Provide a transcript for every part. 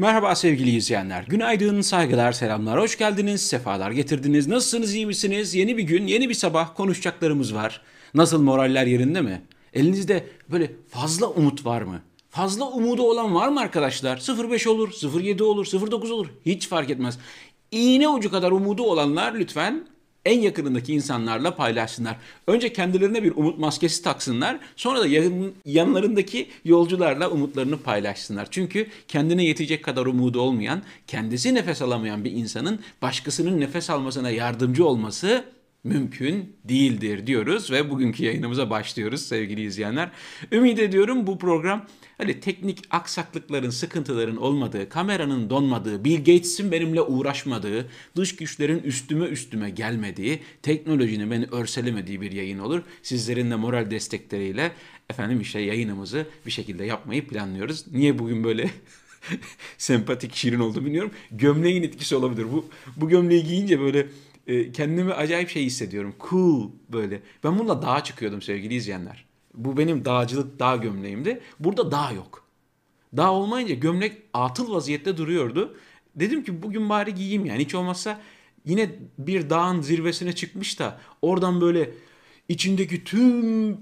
Merhaba sevgili izleyenler. Günaydın, saygılar, selamlar. Hoş geldiniz, sefalar getirdiniz. Nasılsınız, iyi misiniz? Yeni bir gün, yeni bir sabah konuşacaklarımız var. Nasıl moraller yerinde mi? Elinizde böyle fazla umut var mı? Fazla umudu olan var mı arkadaşlar? 05 olur, 07 olur, 09 olur. Hiç fark etmez. İğne ucu kadar umudu olanlar lütfen en yakınındaki insanlarla paylaşsınlar. Önce kendilerine bir umut maskesi taksınlar. Sonra da yan, yanlarındaki yolcularla umutlarını paylaşsınlar. Çünkü kendine yetecek kadar umudu olmayan, kendisi nefes alamayan bir insanın başkasının nefes almasına yardımcı olması mümkün değildir diyoruz ve bugünkü yayınımıza başlıyoruz sevgili izleyenler. Ümit ediyorum bu program hani teknik aksaklıkların, sıkıntıların olmadığı, kameranın donmadığı, Bill Gates'in benimle uğraşmadığı, dış güçlerin üstüme üstüme gelmediği, teknolojinin beni örselemediği bir yayın olur. Sizlerin de moral destekleriyle efendim işte yayınımızı bir şekilde yapmayı planlıyoruz. Niye bugün böyle sempatik, şirin oldu bilmiyorum. Gömleğin etkisi olabilir. Bu bu gömleği giyince böyle e, kendimi acayip şey hissediyorum. Cool böyle. Ben bununla dağa çıkıyordum sevgili izleyenler. Bu benim dağcılık dağ gömleğimdi. Burada dağ yok. Dağ olmayınca gömlek atıl vaziyette duruyordu. Dedim ki bugün bari giyeyim yani hiç olmazsa yine bir dağın zirvesine çıkmış da oradan böyle içindeki tüm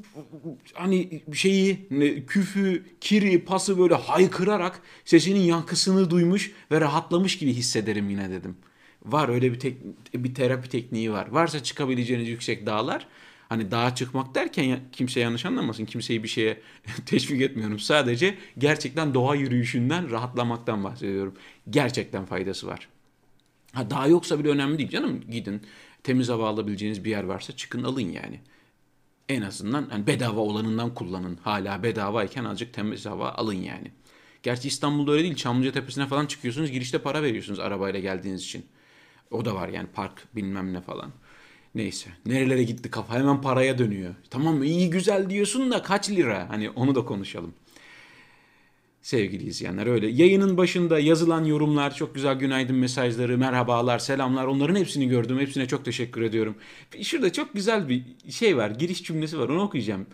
hani şeyi küfü, kiri, pası böyle haykırarak sesinin yankısını duymuş ve rahatlamış gibi hissederim yine dedim. Var öyle bir tek, bir terapi tekniği var. Varsa çıkabileceğiniz yüksek dağlar. Hani dağa çıkmak derken kimse yanlış anlamasın. Kimseyi bir şeye teşvik etmiyorum. Sadece gerçekten doğa yürüyüşünden rahatlamaktan bahsediyorum. Gerçekten faydası var. Ha dağ yoksa bile önemli değil canım. Gidin temiz hava alabileceğiniz bir yer varsa çıkın alın yani. En azından hani bedava olanından kullanın. Hala bedavayken azıcık temiz hava alın yani. Gerçi İstanbul'da öyle değil. Çamlıca Tepesi'ne falan çıkıyorsunuz. Girişte para veriyorsunuz arabayla geldiğiniz için. O da var yani park bilmem ne falan. Neyse. Nerelere gitti kafa hemen paraya dönüyor. Tamam iyi güzel diyorsun da kaç lira? Hani onu da konuşalım. Sevgili izleyenler öyle. Yayının başında yazılan yorumlar, çok güzel günaydın mesajları, merhabalar, selamlar onların hepsini gördüm. Hepsine çok teşekkür ediyorum. Şurada çok güzel bir şey var, giriş cümlesi var onu okuyacağım.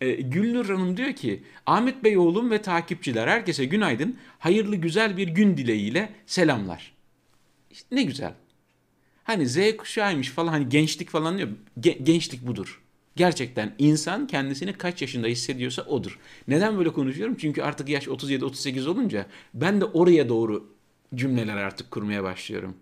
Ee, Gülnur Hanım diyor ki Ahmet Bey oğlum ve takipçiler herkese günaydın. Hayırlı güzel bir gün dileğiyle selamlar. İşte ne güzel. Hani Z kuşağıymış falan hani gençlik falan diyor. Ge- gençlik budur. Gerçekten insan kendisini kaç yaşında hissediyorsa odur. Neden böyle konuşuyorum? Çünkü artık yaş 37-38 olunca ben de oraya doğru cümleler artık kurmaya başlıyorum.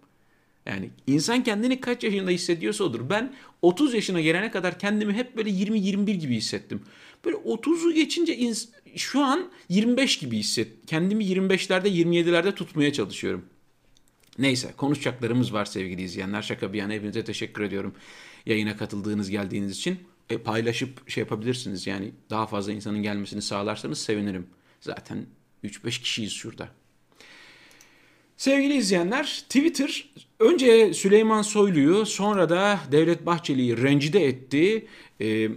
Yani insan kendini kaç yaşında hissediyorsa odur. Ben 30 yaşına gelene kadar kendimi hep böyle 20-21 gibi hissettim. Böyle 30'u geçince şu an 25 gibi hisset. Kendimi 25'lerde 27'lerde tutmaya çalışıyorum. Neyse konuşacaklarımız var sevgili izleyenler. Şaka bir yana hepinize teşekkür ediyorum. Yayına katıldığınız geldiğiniz için. E, paylaşıp şey yapabilirsiniz yani daha fazla insanın gelmesini sağlarsanız sevinirim. Zaten 3-5 kişiyiz şurada. Sevgili izleyenler, Twitter önce Süleyman Soylu'yu sonra da Devlet Bahçeli'yi rencide etti, e,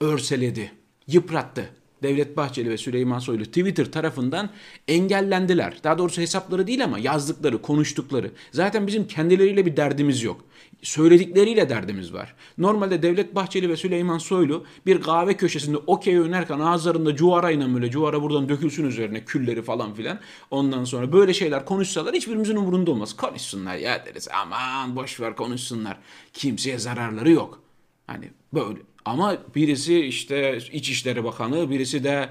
örseledi, yıprattı. Devlet Bahçeli ve Süleyman Soylu Twitter tarafından engellendiler. Daha doğrusu hesapları değil ama yazdıkları, konuştukları. Zaten bizim kendileriyle bir derdimiz yok. Söyledikleriyle derdimiz var. Normalde Devlet Bahçeli ve Süleyman Soylu bir kahve köşesinde okey oynarken ağızlarında cuvarayla böyle cuvara buradan dökülsün üzerine külleri falan filan. Ondan sonra böyle şeyler konuşsalar hiçbirimizin umurunda olmaz. Konuşsunlar ya deriz aman boş ver konuşsunlar. Kimseye zararları yok. Hani böyle ama birisi işte İçişleri Bakanı, birisi de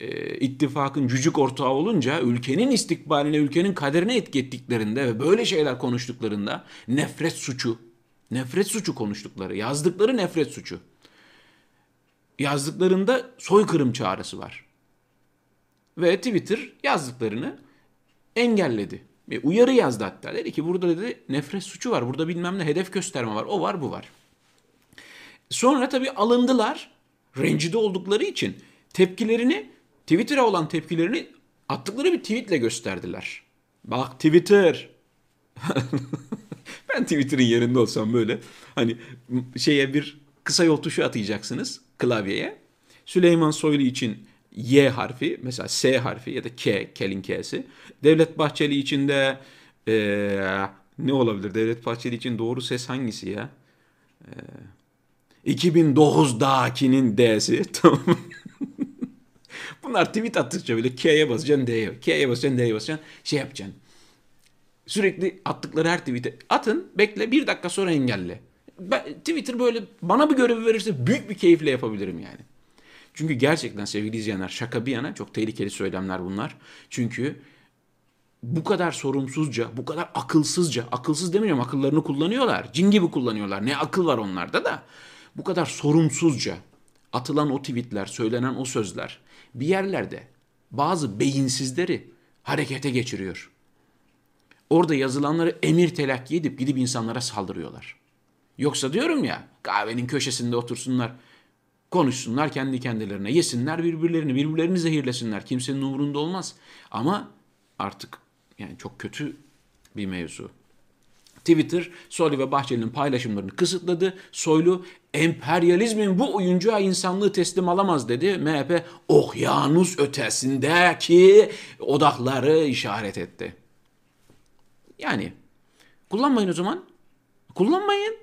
e, ittifakın cücük ortağı olunca ülkenin istikbaline, ülkenin kaderine etki ettiklerinde ve böyle şeyler konuştuklarında nefret suçu, nefret suçu konuştukları, yazdıkları nefret suçu. Yazdıklarında soykırım çağrısı var. Ve Twitter yazdıklarını engelledi. Bir uyarı yazdı hatta. Dedi ki burada dedi nefret suçu var. Burada bilmem ne hedef gösterme var. O var bu var. Sonra tabii alındılar. Rencide oldukları için tepkilerini Twitter'a olan tepkilerini attıkları bir tweetle gösterdiler. Bak Twitter. ben Twitter'ın yerinde olsam böyle hani şeye bir kısa yol tuşu atacaksınız klavyeye. Süleyman Soylu için Y harfi mesela S harfi ya da K, Kel'in K'si. Devlet Bahçeli için de ee, ne olabilir? Devlet Bahçeli için doğru ses hangisi ya? Ee, 2009'dakinin D'si. Tamam. Onlar tweet attıkça bile K'ye basacaksın D'ye. K'ye basacaksın D'ye basacaksın. Şey yapacaksın. Sürekli attıkları her tweet'e atın bekle bir dakika sonra engelle. Ben, Twitter böyle bana bir görevi verirse büyük bir keyifle yapabilirim yani. Çünkü gerçekten sevgili izleyenler şaka bir yana çok tehlikeli söylemler bunlar. Çünkü bu kadar sorumsuzca, bu kadar akılsızca, akılsız demeyeceğim akıllarını kullanıyorlar. Cin gibi kullanıyorlar. Ne akıl var onlarda da. Bu kadar sorumsuzca atılan o tweetler, söylenen o sözler bir yerlerde bazı beyinsizleri harekete geçiriyor. Orada yazılanları emir telakki edip gidip insanlara saldırıyorlar. Yoksa diyorum ya kahvenin köşesinde otursunlar, konuşsunlar kendi kendilerine, yesinler birbirlerini, birbirlerini zehirlesinler. Kimsenin umurunda olmaz. Ama artık yani çok kötü bir mevzu. Twitter, Soylu ve Bahçeli'nin paylaşımlarını kısıtladı. Soylu emperyalizmin bu oyuncuğa insanlığı teslim alamaz dedi. MHP okyanus ötesindeki odakları işaret etti. Yani kullanmayın o zaman. Kullanmayın.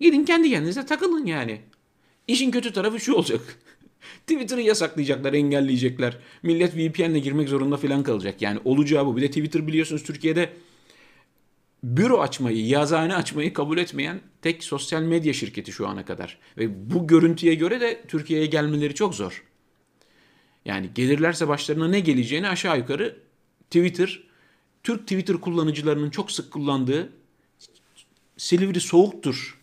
Gidin kendi kendinize takılın yani. İşin kötü tarafı şu olacak. Twitter'ı yasaklayacaklar, engelleyecekler. Millet VPN'le girmek zorunda falan kalacak. Yani olacağı bu. Bir de Twitter biliyorsunuz Türkiye'de büro açmayı, yazıhane açmayı kabul etmeyen tek sosyal medya şirketi şu ana kadar. Ve bu görüntüye göre de Türkiye'ye gelmeleri çok zor. Yani gelirlerse başlarına ne geleceğini aşağı yukarı Twitter, Türk Twitter kullanıcılarının çok sık kullandığı Silivri soğuktur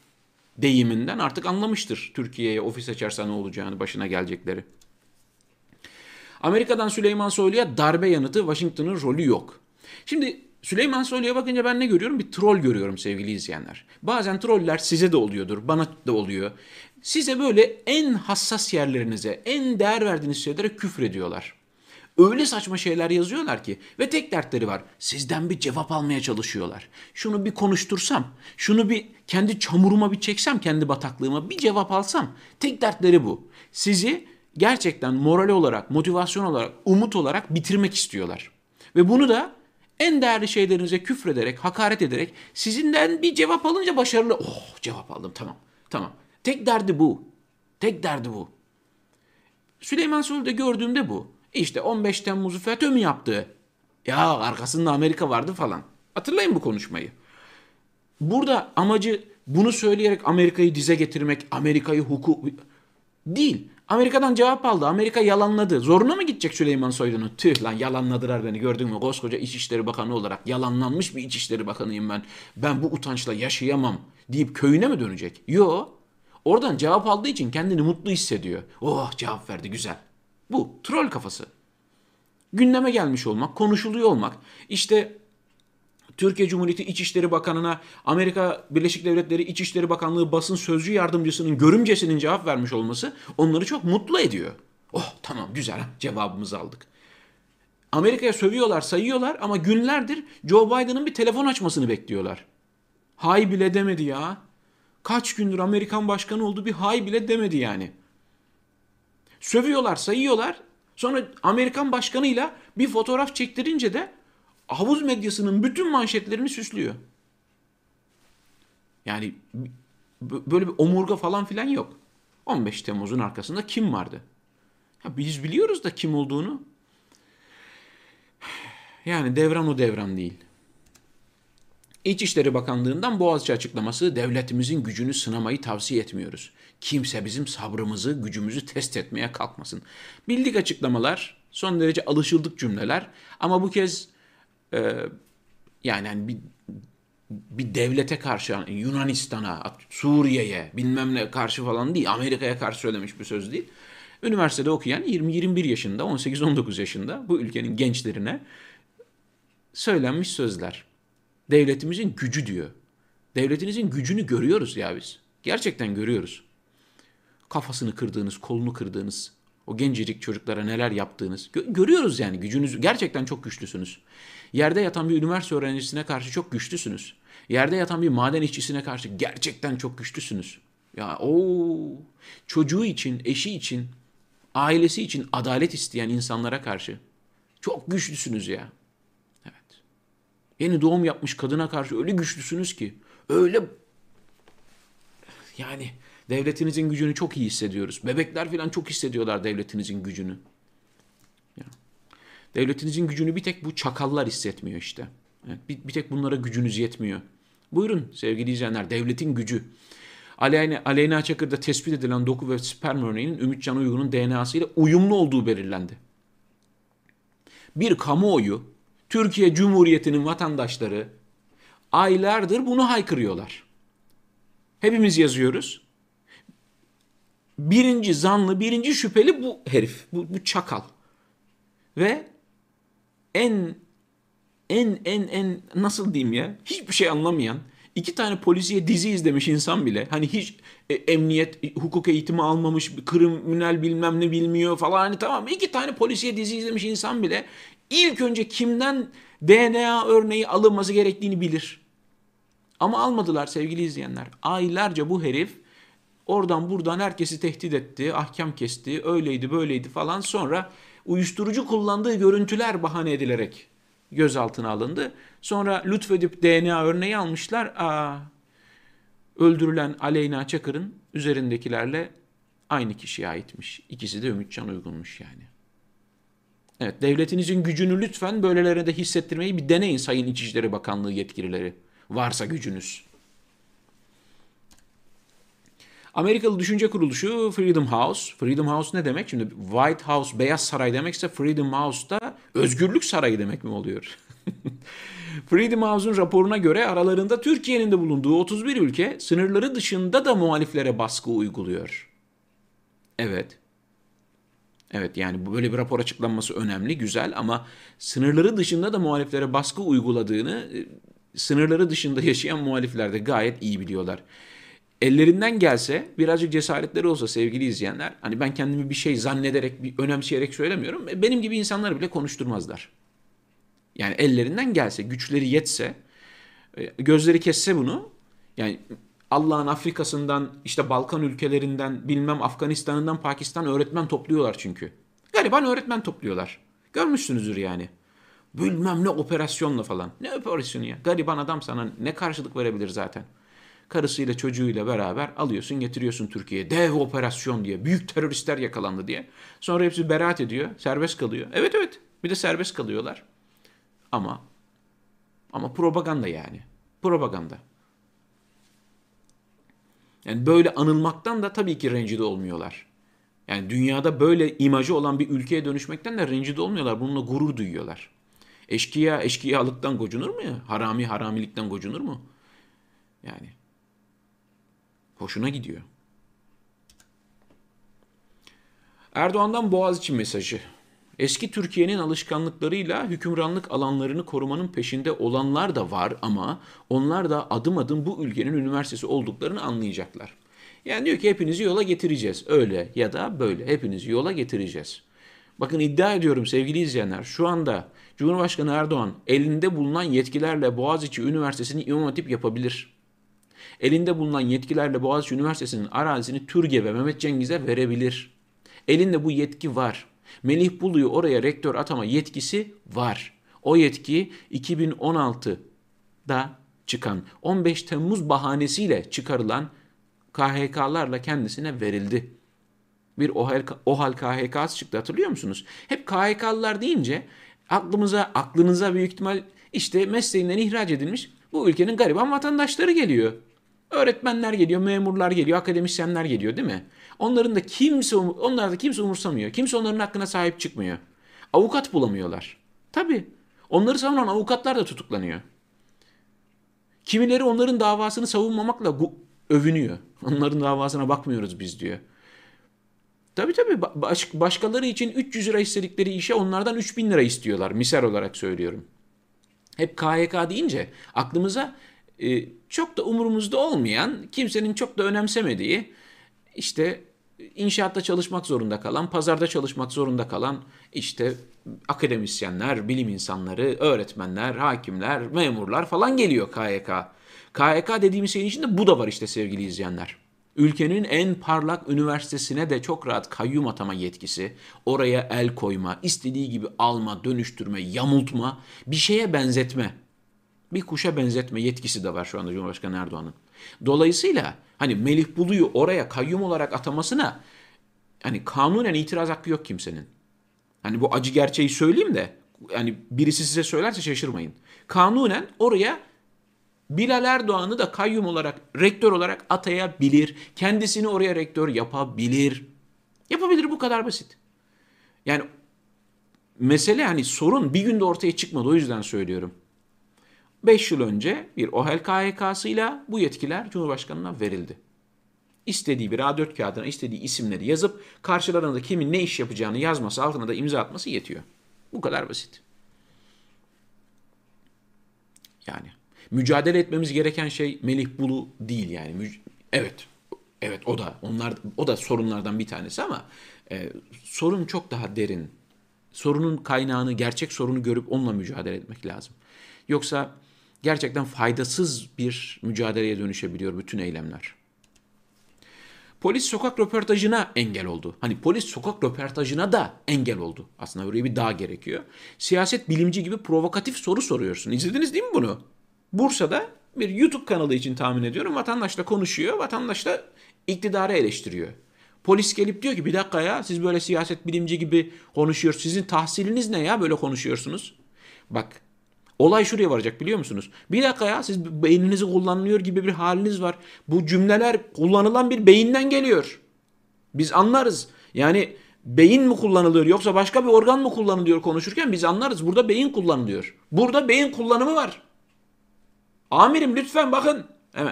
deyiminden artık anlamıştır Türkiye'ye ofis açarsa ne olacağını, başına gelecekleri. Amerika'dan Süleyman Soylu'ya darbe yanıtı Washington'ın rolü yok. Şimdi Süleyman Soylu'ya bakınca ben ne görüyorum? Bir troll görüyorum sevgili izleyenler. Bazen troller size de oluyordur, bana da oluyor. Size böyle en hassas yerlerinize, en değer verdiğiniz şeylere küfür ediyorlar. Öyle saçma şeyler yazıyorlar ki ve tek dertleri var. Sizden bir cevap almaya çalışıyorlar. Şunu bir konuştursam, şunu bir kendi çamuruma bir çeksem, kendi bataklığıma bir cevap alsam. Tek dertleri bu. Sizi gerçekten moral olarak, motivasyon olarak, umut olarak bitirmek istiyorlar. Ve bunu da en değerli şeylerinize küfrederek, hakaret ederek sizinden bir cevap alınca başarılı. Oh cevap aldım tamam tamam. Tek derdi bu. Tek derdi bu. Süleyman Soylu'da gördüğümde bu. İşte 15 Temmuz'u FETÖ mü yaptı? Ya arkasında Amerika vardı falan. Hatırlayın bu konuşmayı. Burada amacı bunu söyleyerek Amerika'yı dize getirmek, Amerika'yı hukuk... Değil. Amerika'dan cevap aldı. Amerika yalanladı. Zoruna mı gidecek Süleyman Soylu'nun? Tüh lan yalanladılar beni gördün mü? Koskoca İçişleri Bakanı olarak yalanlanmış bir İçişleri Bakanıyım ben. Ben bu utançla yaşayamam deyip köyüne mi dönecek? Yo. Oradan cevap aldığı için kendini mutlu hissediyor. Oh cevap verdi güzel. Bu troll kafası. Gündeme gelmiş olmak, konuşuluyor olmak. İşte Türkiye Cumhuriyeti İçişleri Bakanı'na Amerika Birleşik Devletleri İçişleri Bakanlığı basın sözcü yardımcısının görümcesinin cevap vermiş olması onları çok mutlu ediyor. Oh tamam güzel cevabımızı aldık. Amerika'ya sövüyorlar, sayıyorlar ama günlerdir Joe Biden'ın bir telefon açmasını bekliyorlar. Hay bile demedi ya. Kaç gündür Amerikan başkanı oldu bir hay bile demedi yani. Sövüyorlar, sayıyorlar. Sonra Amerikan başkanıyla bir fotoğraf çektirince de havuz medyasının bütün manşetlerini süslüyor. Yani böyle bir omurga falan filan yok. 15 Temmuz'un arkasında kim vardı? Ya biz biliyoruz da kim olduğunu. Yani devran o devran değil. İçişleri Bakanlığı'ndan Boğaziçi açıklaması devletimizin gücünü sınamayı tavsiye etmiyoruz. Kimse bizim sabrımızı, gücümüzü test etmeye kalkmasın. Bildik açıklamalar, son derece alışıldık cümleler ama bu kez e, yani hani bir, bir devlete karşı yani Yunanistan'a, Suriye'ye bilmem ne karşı falan değil, Amerika'ya karşı söylemiş bir söz değil. Üniversitede okuyan 20-21 yaşında, 18-19 yaşında bu ülkenin gençlerine söylenmiş sözler. Devletimizin gücü diyor. Devletinizin gücünü görüyoruz ya biz. Gerçekten görüyoruz. Kafasını kırdığınız, kolunu kırdığınız, o gencecik çocuklara neler yaptığınız. Gö- görüyoruz yani gücünüzü. Gerçekten çok güçlüsünüz. Yerde yatan bir üniversite öğrencisine karşı çok güçlüsünüz. Yerde yatan bir maden işçisine karşı gerçekten çok güçlüsünüz. Ya o çocuğu için, eşi için, ailesi için adalet isteyen insanlara karşı çok güçlüsünüz ya. Evet. Yeni doğum yapmış kadına karşı öyle güçlüsünüz ki. Öyle yani devletinizin gücünü çok iyi hissediyoruz. Bebekler falan çok hissediyorlar devletinizin gücünü. Devletinizin gücünü bir tek bu çakallar hissetmiyor işte. Bir, bir tek bunlara gücünüz yetmiyor. Buyurun sevgili izleyenler devletin gücü. Aleyna, Aleyna Çakır'da tespit edilen doku ve sperm örneğinin Ümitcan Uygun'un DNA'sı ile uyumlu olduğu belirlendi. Bir kamuoyu, Türkiye Cumhuriyeti'nin vatandaşları aylardır bunu haykırıyorlar. Hepimiz yazıyoruz. Birinci zanlı, birinci şüpheli bu herif, bu, bu çakal. Ve en en en en nasıl diyeyim ya hiçbir şey anlamayan iki tane polisiye dizi izlemiş insan bile hani hiç e, emniyet hukuk eğitimi almamış kriminal bilmem ne bilmiyor falan hani tamam iki tane polisiye dizi izlemiş insan bile ilk önce kimden DNA örneği alınması gerektiğini bilir. Ama almadılar sevgili izleyenler. Aylarca bu herif oradan buradan herkesi tehdit etti, ahkam kesti, öyleydi böyleydi falan sonra uyuşturucu kullandığı görüntüler bahane edilerek gözaltına alındı. Sonra lütfedip DNA örneği almışlar. Aa, öldürülen Aleyna Çakır'ın üzerindekilerle aynı kişiye aitmiş. İkisi de Ümitcan Uygun'muş yani. Evet devletinizin gücünü lütfen böylelerine de hissettirmeyi bir deneyin Sayın İçişleri Bakanlığı yetkilileri. Varsa gücünüz. Amerikalı düşünce kuruluşu Freedom House. Freedom House ne demek? Şimdi White House, Beyaz Saray demekse Freedom House da Özgürlük Sarayı demek mi oluyor? Freedom House'un raporuna göre aralarında Türkiye'nin de bulunduğu 31 ülke sınırları dışında da muhaliflere baskı uyguluyor. Evet. Evet yani böyle bir rapor açıklanması önemli, güzel ama sınırları dışında da muhaliflere baskı uyguladığını e, sınırları dışında yaşayan muhalifler de gayet iyi biliyorlar ellerinden gelse birazcık cesaretleri olsa sevgili izleyenler hani ben kendimi bir şey zannederek bir önemseyerek söylemiyorum e, benim gibi insanları bile konuşturmazlar. Yani ellerinden gelse güçleri yetse e, gözleri kesse bunu yani Allah'ın Afrika'sından işte Balkan ülkelerinden bilmem Afganistan'ından Pakistan öğretmen topluyorlar çünkü. Gariban öğretmen topluyorlar. Görmüşsünüzdür yani. Bilmem ne operasyonla falan. Ne operasyonu ya? Gariban adam sana ne karşılık verebilir zaten karısıyla çocuğuyla beraber alıyorsun getiriyorsun Türkiye'ye. Dev operasyon diye. Büyük teröristler yakalandı diye. Sonra hepsi beraat ediyor. Serbest kalıyor. Evet evet. Bir de serbest kalıyorlar. Ama ama propaganda yani. Propaganda. Yani böyle anılmaktan da tabii ki rencide olmuyorlar. Yani dünyada böyle imajı olan bir ülkeye dönüşmekten de rencide olmuyorlar. Bununla gurur duyuyorlar. Eşkıya eşkıyalıktan gocunur mu ya? Harami haramilikten gocunur mu? Yani Hoşuna gidiyor. Erdoğan'dan Boğaziçi mesajı. Eski Türkiye'nin alışkanlıklarıyla hükümranlık alanlarını korumanın peşinde olanlar da var ama onlar da adım adım bu ülkenin üniversitesi olduklarını anlayacaklar. Yani diyor ki hepinizi yola getireceğiz. Öyle ya da böyle hepinizi yola getireceğiz. Bakın iddia ediyorum sevgili izleyenler şu anda Cumhurbaşkanı Erdoğan elinde bulunan yetkilerle Boğaziçi Üniversitesi'ni imam hatip yapabilir elinde bulunan yetkilerle Boğaziçi Üniversitesi'nin arazisini Türge ve Mehmet Cengiz'e verebilir. Elinde bu yetki var. Melih Bulu'yu oraya rektör atama yetkisi var. O yetki 2016'da çıkan 15 Temmuz bahanesiyle çıkarılan KHK'larla kendisine verildi. Bir OHAL, OHAL KHK'sı çıktı hatırlıyor musunuz? Hep KHK'lılar deyince aklımıza, aklınıza büyük ihtimal işte mesleğinden ihraç edilmiş bu ülkenin gariban vatandaşları geliyor. Öğretmenler geliyor, memurlar geliyor, akademisyenler geliyor değil mi? Onların da kimse onlar da kimse umursamıyor. Kimse onların hakkına sahip çıkmıyor. Avukat bulamıyorlar. Tabii. Onları savunan avukatlar da tutuklanıyor. Kimileri onların davasını savunmamakla övünüyor. Onların davasına bakmıyoruz biz diyor. Tabii tabii baş, başkaları için 300 lira istedikleri işe onlardan 3000 lira istiyorlar. Misal olarak söylüyorum. Hep KYK deyince aklımıza e, çok da umurumuzda olmayan, kimsenin çok da önemsemediği işte inşaatta çalışmak zorunda kalan, pazarda çalışmak zorunda kalan işte akademisyenler, bilim insanları, öğretmenler, hakimler, memurlar falan geliyor KYK. KYK dediğimiz şeyin içinde bu da var işte sevgili izleyenler. Ülkenin en parlak üniversitesine de çok rahat kayyum atama yetkisi, oraya el koyma, istediği gibi alma, dönüştürme, yamultma, bir şeye benzetme bir kuşa benzetme yetkisi de var şu anda Cumhurbaşkanı Erdoğan'ın. Dolayısıyla hani Melih Bulu'yu oraya kayyum olarak atamasına hani kanunen itiraz hakkı yok kimsenin. Hani bu acı gerçeği söyleyeyim de yani birisi size söylerse şaşırmayın. Kanunen oraya Bilal Erdoğan'ı da kayyum olarak, rektör olarak atayabilir. Kendisini oraya rektör yapabilir. Yapabilir bu kadar basit. Yani mesele hani sorun bir günde ortaya çıkmadı o yüzden söylüyorum. 5 yıl önce bir OHEL KHK'sıyla bu yetkiler Cumhurbaşkanı'na verildi. İstediği bir A4 kağıdına istediği isimleri yazıp karşılarında kimin ne iş yapacağını yazması altına da imza atması yetiyor. Bu kadar basit. Yani mücadele etmemiz gereken şey Melih Bulu değil yani. Evet. Evet o da onlar o da sorunlardan bir tanesi ama e, sorun çok daha derin. Sorunun kaynağını, gerçek sorunu görüp onunla mücadele etmek lazım. Yoksa gerçekten faydasız bir mücadeleye dönüşebiliyor bütün eylemler. Polis sokak röportajına engel oldu. Hani polis sokak röportajına da engel oldu. Aslında buraya bir daha gerekiyor. Siyaset bilimci gibi provokatif soru soruyorsun. İzlediniz değil mi bunu? Bursa'da bir YouTube kanalı için tahmin ediyorum. Vatandaşla konuşuyor. Vatandaş da iktidarı eleştiriyor. Polis gelip diyor ki bir dakika ya siz böyle siyaset bilimci gibi konuşuyorsunuz. Sizin tahsiliniz ne ya böyle konuşuyorsunuz? Bak olay şuraya varacak biliyor musunuz? Bir dakika ya siz beyninizi kullanıyor gibi bir haliniz var. Bu cümleler kullanılan bir beyinden geliyor. Biz anlarız. Yani beyin mi kullanılıyor yoksa başka bir organ mı kullanılıyor konuşurken biz anlarız. Burada beyin kullanılıyor. Burada beyin kullanımı var. Amirim lütfen bakın.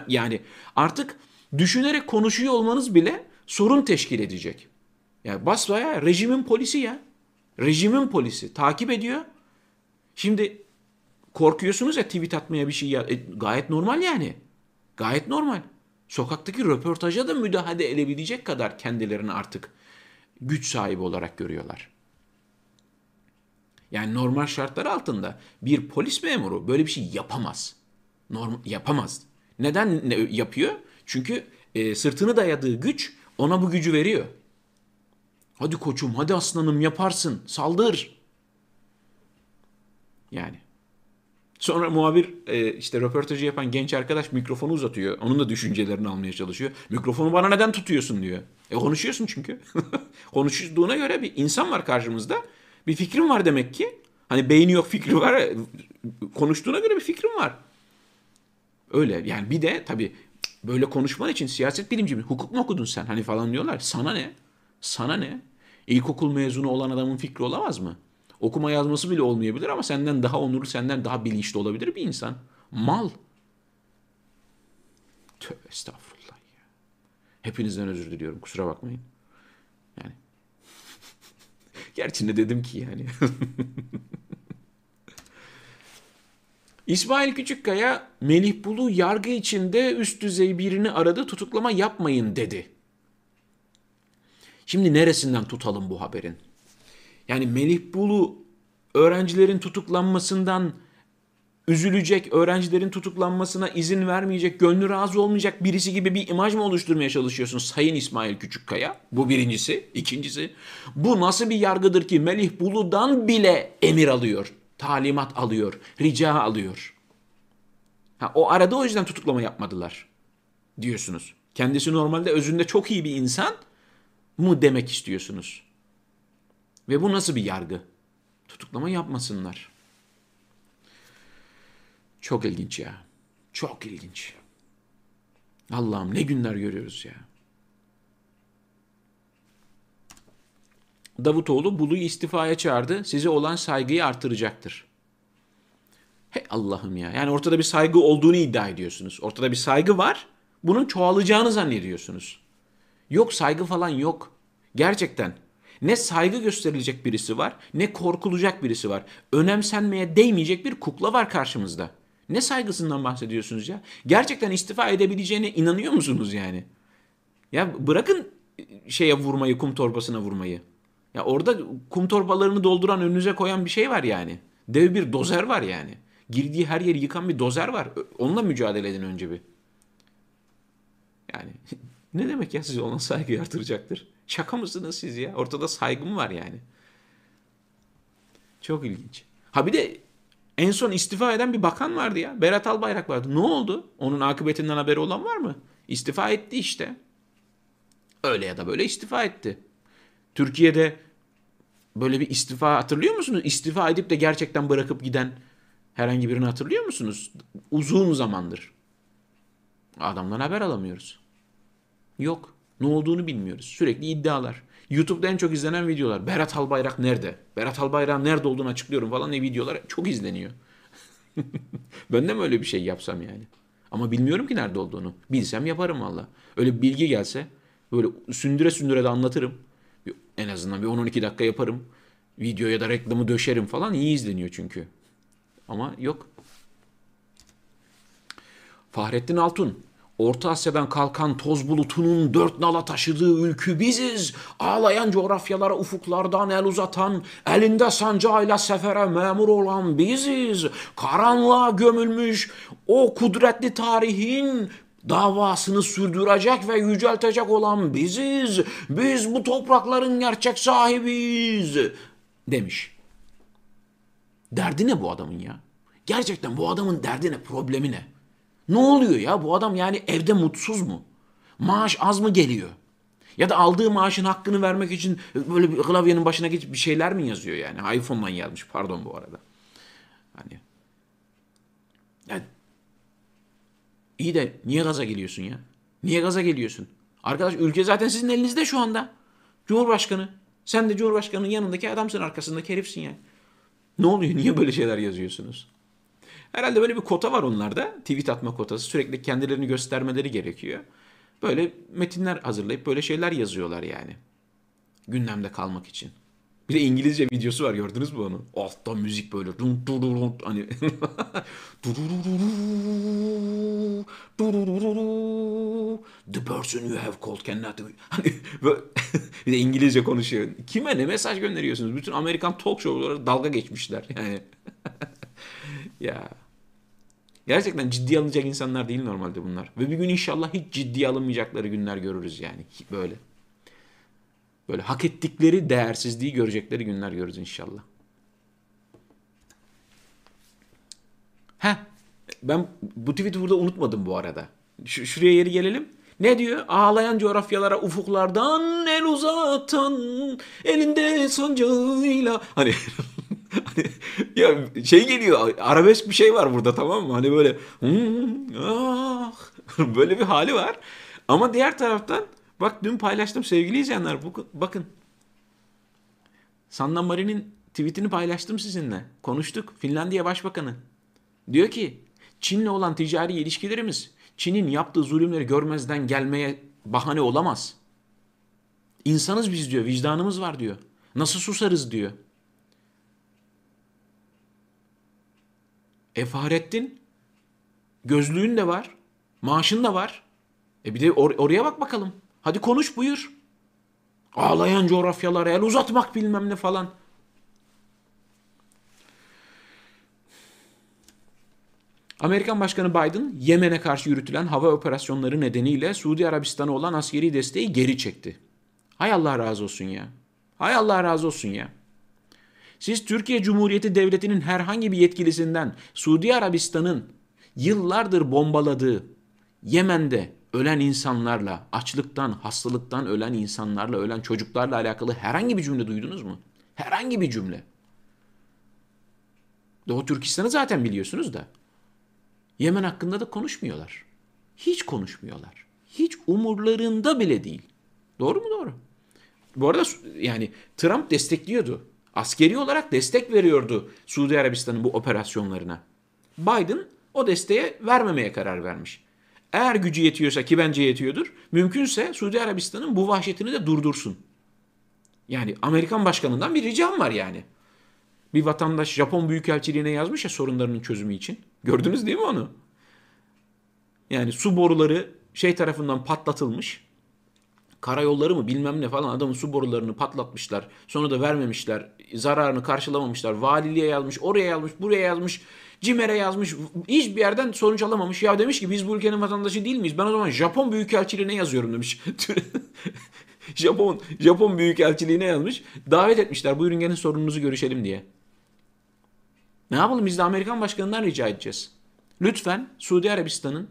Yani artık düşünerek konuşuyor olmanız bile sorun teşkil edecek. Yani basbaya rejimin polisi ya. Rejimin polisi takip ediyor. Şimdi korkuyorsunuz ya tweet atmaya bir şey ya. E, gayet normal yani. Gayet normal. Sokaktaki röportaja da müdahale edebilecek kadar kendilerini artık güç sahibi olarak görüyorlar. Yani normal şartlar altında bir polis memuru böyle bir şey yapamaz. Norm yapamaz. Neden ne yapıyor? Çünkü e, sırtını dayadığı güç ona bu gücü veriyor. Hadi koçum, hadi aslanım yaparsın, saldır. Yani. Sonra muhabir e, işte röportajı yapan genç arkadaş mikrofonu uzatıyor. Onun da düşüncelerini almaya çalışıyor. Mikrofonu bana neden tutuyorsun diyor. E konuşuyorsun çünkü. Konuştuğuna göre bir insan var karşımızda. Bir fikrim var demek ki. Hani beyni yok fikri var. Konuştuğuna göre bir fikrim var. Öyle yani bir de tabii böyle konuşman için siyaset bilimci mi? Hukuk mu okudun sen? Hani falan diyorlar. Sana ne? Sana ne? İlkokul mezunu olan adamın fikri olamaz mı? Okuma yazması bile olmayabilir ama senden daha onurlu, senden daha bilinçli olabilir bir insan. Mal. Tövbe estağfurullah ya. Hepinizden özür diliyorum. Kusura bakmayın. Yani. Gerçi ne dedim ki yani. İsmail Küçükkaya Melih Bulu yargı içinde üst düzey birini aradı tutuklama yapmayın dedi. Şimdi neresinden tutalım bu haberin? Yani Melih Bulu öğrencilerin tutuklanmasından üzülecek, öğrencilerin tutuklanmasına izin vermeyecek, gönlü razı olmayacak birisi gibi bir imaj mı oluşturmaya çalışıyorsun Sayın İsmail Küçükkaya? Bu birincisi. İkincisi, bu nasıl bir yargıdır ki Melih Bulu'dan bile emir alıyor? talimat alıyor, rica alıyor. Ha, o arada o yüzden tutuklama yapmadılar diyorsunuz. Kendisi normalde özünde çok iyi bir insan mı demek istiyorsunuz? Ve bu nasıl bir yargı? Tutuklama yapmasınlar. Çok ilginç ya. Çok ilginç. Allah'ım ne günler görüyoruz ya. Davutoğlu Bulu'yu istifaya çağırdı. Size olan saygıyı artıracaktır. Hey Allah'ım ya. Yani ortada bir saygı olduğunu iddia ediyorsunuz. Ortada bir saygı var. Bunun çoğalacağını zannediyorsunuz. Yok saygı falan yok. Gerçekten. Ne saygı gösterilecek birisi var, ne korkulacak birisi var. Önemsenmeye değmeyecek bir kukla var karşımızda. Ne saygısından bahsediyorsunuz ya? Gerçekten istifa edebileceğine inanıyor musunuz yani? Ya bırakın şeye vurmayı, kum torbasına vurmayı. Ya orada kum torbalarını dolduran önünüze koyan bir şey var yani. Dev bir dozer var yani. Girdiği her yeri yıkan bir dozer var. Onunla mücadele edin önce bir. Yani ne demek ya size ona saygı artıracaktır? Şaka mısınız siz ya? Ortada saygı mı var yani? Çok ilginç. Ha bir de en son istifa eden bir bakan vardı ya. Berat Albayrak vardı. Ne oldu? Onun akıbetinden haberi olan var mı? İstifa etti işte. Öyle ya da böyle istifa etti. Türkiye'de böyle bir istifa hatırlıyor musunuz? İstifa edip de gerçekten bırakıp giden herhangi birini hatırlıyor musunuz? Uzun zamandır. Adamdan haber alamıyoruz. Yok. Ne olduğunu bilmiyoruz. Sürekli iddialar. YouTube'da en çok izlenen videolar. Berat Albayrak nerede? Berat Albayrak nerede olduğunu açıklıyorum falan ne videolar çok izleniyor. ben de mi öyle bir şey yapsam yani? Ama bilmiyorum ki nerede olduğunu. Bilsem yaparım valla. Öyle bir bilgi gelse böyle sündüre sündüre de anlatırım. En azından bir 10-12 dakika yaparım. Videoya da reklamı döşerim falan. iyi izleniyor çünkü. Ama yok. Fahrettin Altun. Orta Asya'dan kalkan toz bulutunun dört nala taşıdığı ülkü biziz. Ağlayan coğrafyalara ufuklardan el uzatan, elinde sancağıyla sefere memur olan biziz. Karanlığa gömülmüş o kudretli tarihin davasını sürdürecek ve yüceltecek olan biziz. Biz bu toprakların gerçek sahibiyiz demiş. Derdi ne bu adamın ya? Gerçekten bu adamın derdi ne, problemi ne? Ne oluyor ya? Bu adam yani evde mutsuz mu? Maaş az mı geliyor? Ya da aldığı maaşın hakkını vermek için böyle bir klavyenin başına geçip bir şeyler mi yazıyor yani? iPhone'dan yazmış pardon bu arada. Hani yani iyi de niye gaza geliyorsun ya? Niye gaza geliyorsun? Arkadaş ülke zaten sizin elinizde şu anda. Cumhurbaşkanı. Sen de Cumhurbaşkanı'nın yanındaki adamsın arkasındaki herifsin yani. Ne oluyor? Niye böyle şeyler yazıyorsunuz? Herhalde böyle bir kota var onlarda. Tweet atma kotası. Sürekli kendilerini göstermeleri gerekiyor. Böyle metinler hazırlayıp böyle şeyler yazıyorlar yani. Gündemde kalmak için. Bir de İngilizce videosu var gördünüz mü onu? Altta müzik böyle. Hani The person you have called cannot hani bir de İngilizce konuşuyor. Kime ne mesaj gönderiyorsunuz? Bütün Amerikan talk show'lara dalga geçmişler yani. ya. Gerçekten ciddi alınacak insanlar değil normalde bunlar. Ve bir gün inşallah hiç ciddi alınmayacakları günler görürüz yani. Böyle. Böyle hak ettikleri değersizliği görecekleri günler görürüz inşallah. Heh, ben bu tweet'i burada unutmadım bu arada. Ş- şuraya yeri gelelim. Ne diyor? Ağlayan coğrafyalara ufuklardan el uzatan elinde sancağıyla. Hani Hani, ya şey geliyor arabesk bir şey var burada tamam mı? Hani böyle ah, böyle bir hali var. Ama diğer taraftan bak dün paylaştım sevgili izleyenler bakın. Sanna Marin'in tweetini paylaştım sizinle. Konuştuk. Finlandiya Başbakanı. Diyor ki Çin'le olan ticari ilişkilerimiz Çin'in yaptığı zulümleri görmezden gelmeye bahane olamaz. İnsanız biz diyor, vicdanımız var diyor. Nasıl susarız diyor. E Fahrettin gözlüğün de var. Maaşın da var. E bir de or- oraya bak bakalım. Hadi konuş buyur. Ağlayan coğrafyalara el uzatmak bilmem ne falan. Amerikan Başkanı Biden Yemen'e karşı yürütülen hava operasyonları nedeniyle Suudi Arabistan'a olan askeri desteği geri çekti. Hay Allah razı olsun ya. Hay Allah razı olsun ya. Siz Türkiye Cumhuriyeti Devleti'nin herhangi bir yetkilisinden Suudi Arabistan'ın yıllardır bombaladığı Yemen'de ölen insanlarla, açlıktan, hastalıktan ölen insanlarla, ölen çocuklarla alakalı herhangi bir cümle duydunuz mu? Herhangi bir cümle. Doğu Türkistan'ı zaten biliyorsunuz da. Yemen hakkında da konuşmuyorlar. Hiç konuşmuyorlar. Hiç umurlarında bile değil. Doğru mu doğru? Bu arada yani Trump destekliyordu askeri olarak destek veriyordu Suudi Arabistan'ın bu operasyonlarına. Biden o desteğe vermemeye karar vermiş. Eğer gücü yetiyorsa ki bence yetiyordur, mümkünse Suudi Arabistan'ın bu vahşetini de durdursun. Yani Amerikan başkanından bir ricam var yani. Bir vatandaş Japon Büyükelçiliğine yazmış ya sorunlarının çözümü için. Gördünüz değil mi onu? Yani su boruları şey tarafından patlatılmış karayolları mı bilmem ne falan adamın su borularını patlatmışlar. Sonra da vermemişler. Zararını karşılamamışlar. Valiliğe yazmış, oraya yazmış, buraya yazmış. CİMER'e yazmış. Hiçbir yerden sonuç alamamış. Ya demiş ki biz bu ülkenin vatandaşı değil miyiz? Ben o zaman Japon Büyükelçiliğine yazıyorum demiş. Japon Japon Büyükelçiliğine yazmış. Davet etmişler. Buyurun gelin sorununuzu görüşelim diye. Ne yapalım biz de Amerikan başkanından rica edeceğiz. Lütfen Suudi Arabistan'ın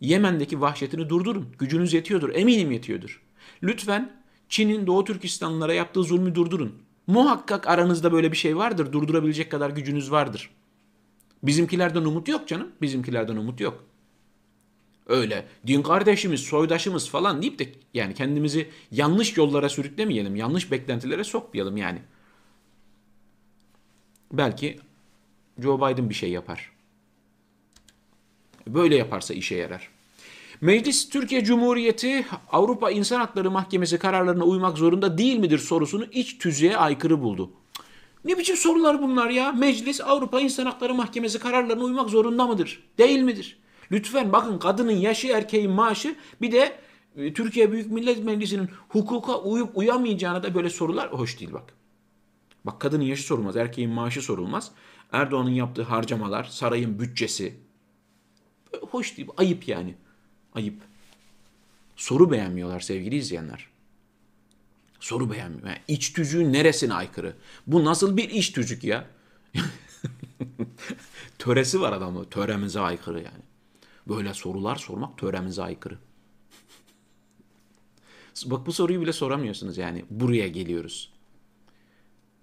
Yemen'deki vahşetini durdurun. Gücünüz yetiyordur. Eminim yetiyordur. Lütfen Çin'in Doğu Türkistanlılara yaptığı zulmü durdurun. Muhakkak aranızda böyle bir şey vardır. Durdurabilecek kadar gücünüz vardır. Bizimkilerden umut yok canım. Bizimkilerden umut yok. Öyle din kardeşimiz, soydaşımız falan deyip de yani kendimizi yanlış yollara sürüklemeyelim. Yanlış beklentilere sokmayalım yani. Belki Joe Biden bir şey yapar. Böyle yaparsa işe yarar. Meclis Türkiye Cumhuriyeti Avrupa İnsan Hakları Mahkemesi kararlarına uymak zorunda değil midir sorusunu iç tüzüğe aykırı buldu. Ne biçim sorular bunlar ya? Meclis Avrupa İnsan Hakları Mahkemesi kararlarına uymak zorunda mıdır? Değil midir? Lütfen bakın kadının yaşı erkeğin maaşı bir de e, Türkiye Büyük Millet Meclisi'nin hukuka uyup uyamayacağına da böyle sorular hoş değil bak. Bak kadının yaşı sorulmaz, erkeğin maaşı sorulmaz. Erdoğan'ın yaptığı harcamalar, sarayın bütçesi. Hoş değil, ayıp yani. Ayıp. Soru beğenmiyorlar sevgili izleyenler. Soru beğenmiyor. Yani iç tüzüğün neresine aykırı? Bu nasıl bir iç tüzük ya? Töresi var adamı. Töremize aykırı yani. Böyle sorular sormak töremize aykırı. Bak bu soruyu bile soramıyorsunuz yani. Buraya geliyoruz.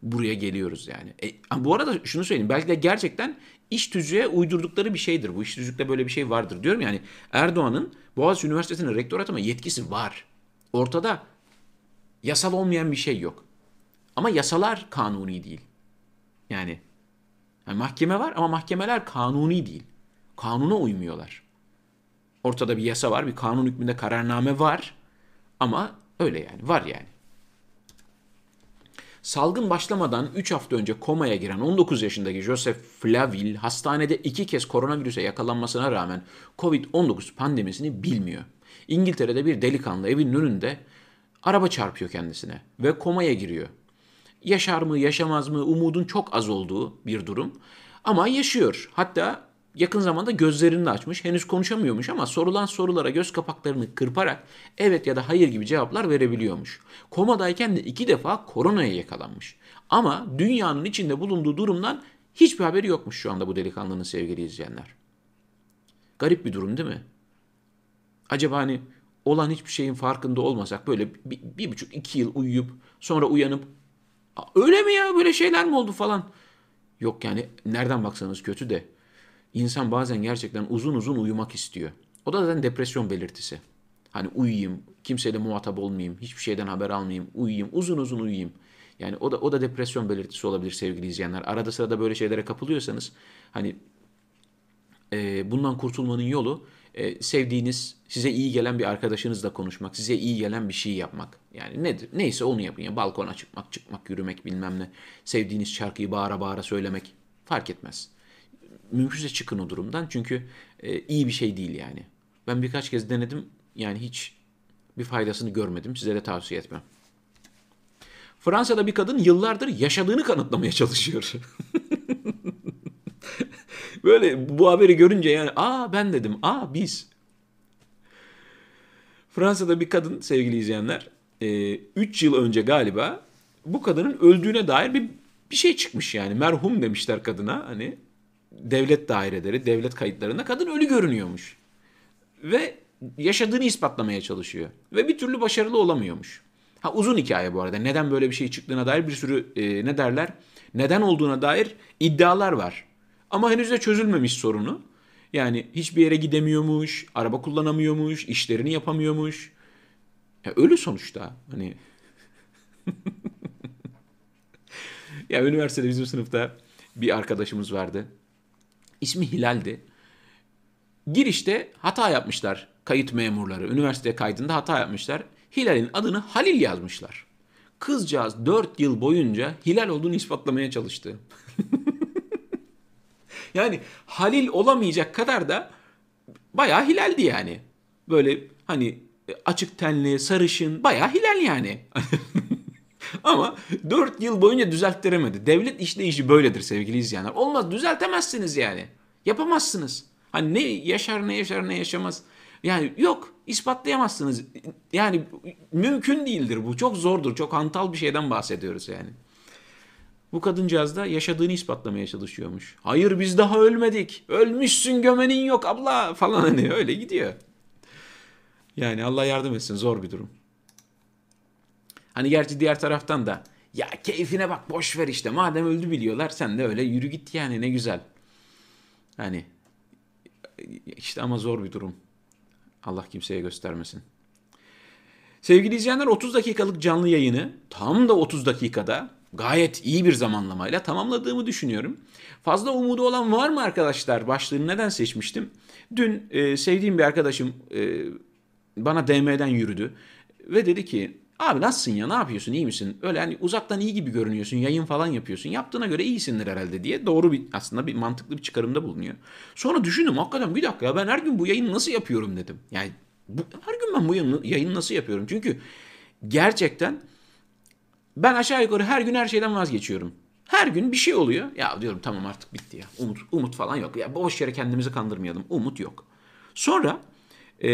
Buraya geliyoruz yani. E, bu arada şunu söyleyeyim. Belki de gerçekten iş tüzüğe uydurdukları bir şeydir. Bu iş tüzükte böyle bir şey vardır. Diyorum yani Erdoğan'ın Boğaziçi Üniversitesi'ne rektör atama yetkisi var. Ortada yasal olmayan bir şey yok. Ama yasalar kanuni değil. Yani, yani mahkeme var ama mahkemeler kanuni değil. Kanuna uymuyorlar. Ortada bir yasa var, bir kanun hükmünde kararname var. Ama öyle yani, var yani. Salgın başlamadan 3 hafta önce komaya giren 19 yaşındaki Joseph Flaville hastanede iki kez koronavirüse yakalanmasına rağmen Covid-19 pandemisini bilmiyor. İngiltere'de bir delikanlı evinin önünde araba çarpıyor kendisine ve komaya giriyor. Yaşar mı yaşamaz mı umudun çok az olduğu bir durum ama yaşıyor. Hatta yakın zamanda gözlerini açmış. Henüz konuşamıyormuş ama sorulan sorulara göz kapaklarını kırparak evet ya da hayır gibi cevaplar verebiliyormuş. Komadayken de iki defa koronaya yakalanmış. Ama dünyanın içinde bulunduğu durumdan hiçbir haberi yokmuş şu anda bu delikanlının sevgili izleyenler. Garip bir durum değil mi? Acaba hani olan hiçbir şeyin farkında olmasak böyle bir, bir buçuk iki yıl uyuyup sonra uyanıp öyle mi ya böyle şeyler mi oldu falan. Yok yani nereden baksanız kötü de İnsan bazen gerçekten uzun uzun uyumak istiyor. O da zaten depresyon belirtisi. Hani uyuyayım, kimseyle muhatap olmayayım, hiçbir şeyden haber almayayım, uyuyayım, uzun uzun uyuyayım. Yani o da o da depresyon belirtisi olabilir sevgili izleyenler. Arada sırada böyle şeylere kapılıyorsanız hani e, bundan kurtulmanın yolu e, sevdiğiniz, size iyi gelen bir arkadaşınızla konuşmak, size iyi gelen bir şey yapmak. Yani nedir? Neyse onu yapın. Yani balkona çıkmak, çıkmak, yürümek bilmem ne. Sevdiğiniz şarkıyı bağıra bağıra söylemek fark etmez mümkünse çıkın o durumdan. Çünkü e, iyi bir şey değil yani. Ben birkaç kez denedim. Yani hiç bir faydasını görmedim. Size de tavsiye etmem. Fransa'da bir kadın yıllardır yaşadığını kanıtlamaya çalışıyor. Böyle bu haberi görünce yani aa ben dedim aa biz. Fransa'da bir kadın sevgili izleyenler 3 e, yıl önce galiba bu kadının öldüğüne dair bir bir şey çıkmış yani merhum demişler kadına hani devlet daireleri, devlet kayıtlarında kadın ölü görünüyormuş. Ve yaşadığını ispatlamaya çalışıyor. Ve bir türlü başarılı olamıyormuş. Ha uzun hikaye bu arada. Neden böyle bir şey çıktığına dair bir sürü e, ne derler? Neden olduğuna dair iddialar var. Ama henüz de çözülmemiş sorunu. Yani hiçbir yere gidemiyormuş, araba kullanamıyormuş, işlerini yapamıyormuş. Ya ölü sonuçta. Hani ya üniversitede bizim sınıfta bir arkadaşımız vardı. İsmi Hilal'di. Girişte hata yapmışlar kayıt memurları. Üniversite kaydında hata yapmışlar. Hilal'in adını Halil yazmışlar. Kızcağız 4 yıl boyunca Hilal olduğunu ispatlamaya çalıştı. yani Halil olamayacak kadar da bayağı Hilal'di yani. Böyle hani açık tenli, sarışın, bayağı Hilal yani. Ama 4 yıl boyunca düzelttiremedi. Devlet işleyişi böyledir sevgili izleyenler. Olmaz düzeltemezsiniz yani. Yapamazsınız. Hani ne yaşar ne yaşar ne yaşamaz. Yani yok ispatlayamazsınız. Yani mümkün değildir bu. Çok zordur. Çok hantal bir şeyden bahsediyoruz yani. Bu kadıncağız da yaşadığını ispatlamaya çalışıyormuş. Hayır biz daha ölmedik. Ölmüşsün gömenin yok abla falan hani öyle gidiyor. Yani Allah yardım etsin zor bir durum. Hani gerçi diğer taraftan da Ya keyfine bak boş ver işte madem öldü biliyorlar sen de öyle yürü git yani ne güzel. Hani işte ama zor bir durum. Allah kimseye göstermesin. Sevgili izleyenler 30 dakikalık canlı yayını tam da 30 dakikada gayet iyi bir zamanlamayla tamamladığımı düşünüyorum. Fazla umudu olan var mı arkadaşlar? Başlığını neden seçmiştim? Dün e, sevdiğim bir arkadaşım e, bana DM'den yürüdü ve dedi ki Abi nasılsın ya ne yapıyorsun iyi misin? Öyle hani uzaktan iyi gibi görünüyorsun yayın falan yapıyorsun. Yaptığına göre iyisindir herhalde diye doğru bir aslında bir mantıklı bir çıkarımda bulunuyor. Sonra düşündüm hakikaten bir dakika ya ben her gün bu yayını nasıl yapıyorum dedim. Yani bu, her gün ben bu yayını, yayını nasıl yapıyorum? Çünkü gerçekten ben aşağı yukarı her gün her şeyden vazgeçiyorum. Her gün bir şey oluyor. Ya diyorum tamam artık bitti ya. Umut, umut falan yok. Ya boş yere kendimizi kandırmayalım. Umut yok. Sonra e,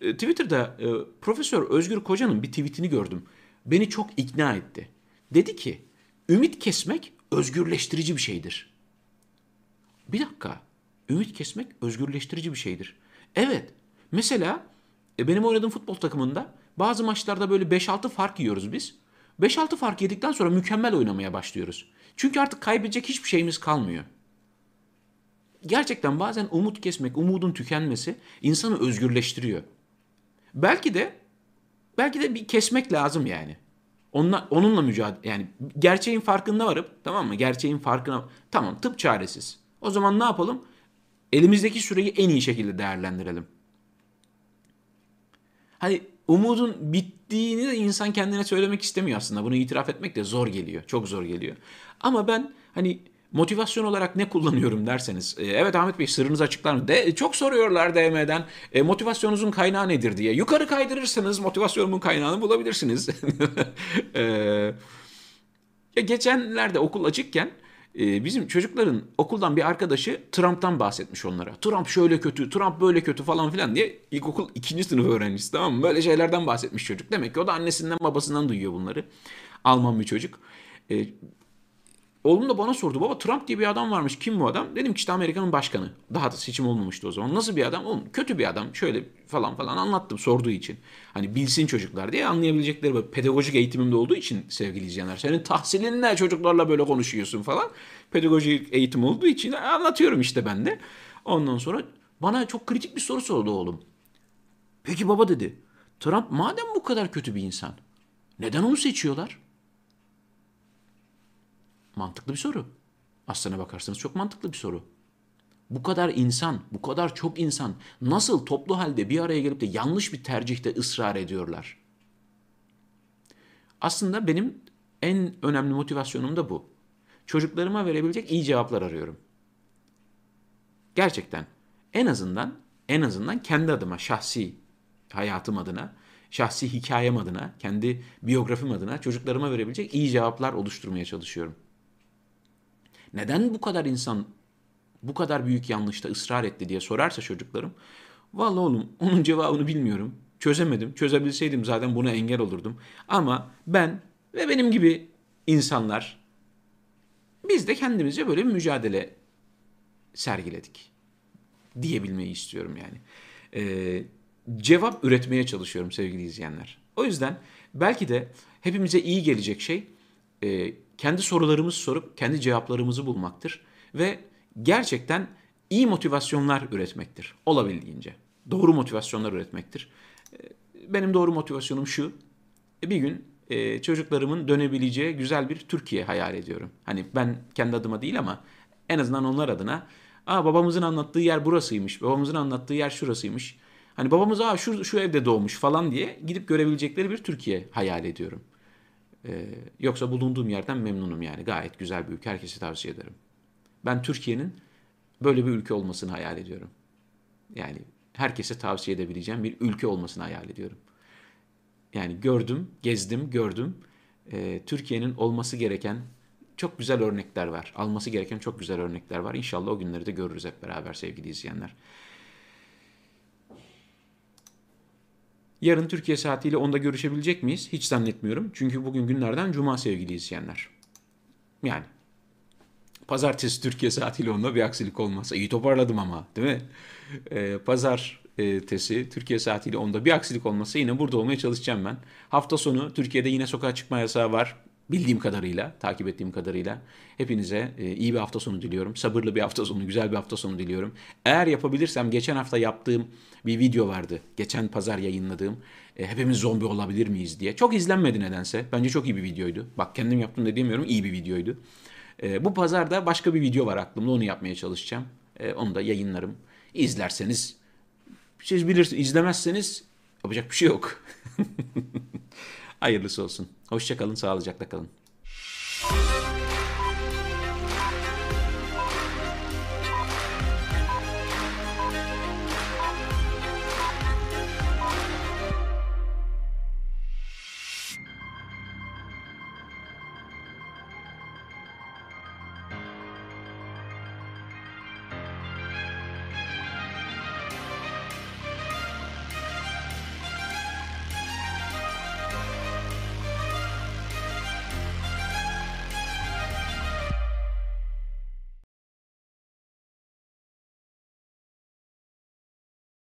Twitter'da e, Profesör Özgür Koca'nın bir tweetini gördüm. Beni çok ikna etti. Dedi ki ümit kesmek özgürleştirici bir şeydir. Bir dakika. Ümit kesmek özgürleştirici bir şeydir. Evet. Mesela e, benim oynadığım futbol takımında bazı maçlarda böyle 5-6 fark yiyoruz biz. 5-6 fark yedikten sonra mükemmel oynamaya başlıyoruz. Çünkü artık kaybedecek hiçbir şeyimiz kalmıyor. Gerçekten bazen umut kesmek, umudun tükenmesi insanı özgürleştiriyor. Belki de belki de bir kesmek lazım yani. Onunla, onunla mücadele yani gerçeğin farkında varıp tamam mı? Gerçeğin farkına tamam tıp çaresiz. O zaman ne yapalım? Elimizdeki süreyi en iyi şekilde değerlendirelim. Hani umudun bittiğini de insan kendine söylemek istemiyor aslında. Bunu itiraf etmek de zor geliyor. Çok zor geliyor. Ama ben hani motivasyon olarak ne kullanıyorum derseniz. E, evet Ahmet Bey sırrınızı açıklar mı? De, çok soruyorlar DM'den. E, motivasyonunuzun kaynağı nedir diye. Yukarı kaydırırsanız motivasyonumun kaynağını bulabilirsiniz. e, geçenlerde okul açıkken e, bizim çocukların okuldan bir arkadaşı Trump'tan bahsetmiş onlara. Trump şöyle kötü, Trump böyle kötü falan filan diye ilkokul ikinci sınıf öğrencisi tamam mı? Böyle şeylerden bahsetmiş çocuk. Demek ki o da annesinden babasından duyuyor bunları. Alman bir çocuk. Oğlum da bana sordu. Baba Trump diye bir adam varmış. Kim bu adam? Dedim ki işte Amerika'nın başkanı. Daha da seçim olmamıştı o zaman. Nasıl bir adam? Oğlum kötü bir adam. Şöyle falan falan anlattım sorduğu için. Hani bilsin çocuklar diye anlayabilecekleri böyle pedagojik eğitimimde olduğu için sevgili izleyenler. Senin tahsilin ne çocuklarla böyle konuşuyorsun falan. Pedagojik eğitim olduğu için anlatıyorum işte ben de. Ondan sonra bana çok kritik bir soru sordu oğlum. Peki baba dedi. Trump madem bu kadar kötü bir insan. Neden onu seçiyorlar? Mantıklı bir soru. Aslına bakarsanız çok mantıklı bir soru. Bu kadar insan, bu kadar çok insan nasıl toplu halde bir araya gelip de yanlış bir tercihte ısrar ediyorlar? Aslında benim en önemli motivasyonum da bu. Çocuklarıma verebilecek iyi cevaplar arıyorum. Gerçekten en azından en azından kendi adıma şahsi hayatım adına, şahsi hikayem adına, kendi biyografim adına çocuklarıma verebilecek iyi cevaplar oluşturmaya çalışıyorum. Neden bu kadar insan bu kadar büyük yanlışta ısrar etti diye sorarsa çocuklarım. Vallahi oğlum onun cevabını bilmiyorum. Çözemedim. Çözebilseydim zaten buna engel olurdum. Ama ben ve benim gibi insanlar biz de kendimizce böyle bir mücadele sergiledik. Diyebilmeyi istiyorum yani. Ee, cevap üretmeye çalışıyorum sevgili izleyenler. O yüzden belki de hepimize iyi gelecek şey e, kendi sorularımızı sorup kendi cevaplarımızı bulmaktır. Ve gerçekten iyi motivasyonlar üretmektir. Olabildiğince. Doğru motivasyonlar üretmektir. E, benim doğru motivasyonum şu. Bir gün e, çocuklarımın dönebileceği güzel bir Türkiye hayal ediyorum. Hani ben kendi adıma değil ama en azından onlar adına. Aa babamızın anlattığı yer burasıymış. Babamızın anlattığı yer şurasıymış. Hani babamız aa şu, şu evde doğmuş falan diye gidip görebilecekleri bir Türkiye hayal ediyorum. Ee, yoksa bulunduğum yerden memnunum yani. Gayet güzel bir ülke. Herkese tavsiye ederim. Ben Türkiye'nin böyle bir ülke olmasını hayal ediyorum. Yani herkese tavsiye edebileceğim bir ülke olmasını hayal ediyorum. Yani gördüm, gezdim, gördüm. Ee, Türkiye'nin olması gereken çok güzel örnekler var. Alması gereken çok güzel örnekler var. İnşallah o günleri de görürüz hep beraber sevgili izleyenler. Yarın Türkiye saatiyle onda görüşebilecek miyiz? Hiç zannetmiyorum. Çünkü bugün günlerden cuma sevgili izleyenler. Yani pazartesi Türkiye saatiyle onda bir aksilik olmazsa. iyi toparladım ama değil mi? Ee, pazar tesi Türkiye saatiyle onda bir aksilik olmasa yine burada olmaya çalışacağım ben. Hafta sonu Türkiye'de yine sokağa çıkma yasağı var. Bildiğim kadarıyla, takip ettiğim kadarıyla. Hepinize e, iyi bir hafta sonu diliyorum. Sabırlı bir hafta sonu, güzel bir hafta sonu diliyorum. Eğer yapabilirsem geçen hafta yaptığım bir video vardı. Geçen pazar yayınladığım. E, hepimiz zombi olabilir miyiz diye. Çok izlenmedi nedense. Bence çok iyi bir videoydu. Bak kendim yaptım da demiyorum iyi bir videoydu. E, bu pazarda başka bir video var aklımda. Onu yapmaya çalışacağım. Onu da yayınlarım. İzlerseniz siz bilirsiniz. İzlemezseniz yapacak bir şey yok. Hayırlısı olsun. Hoşçakalın, sağlıcakla kalın.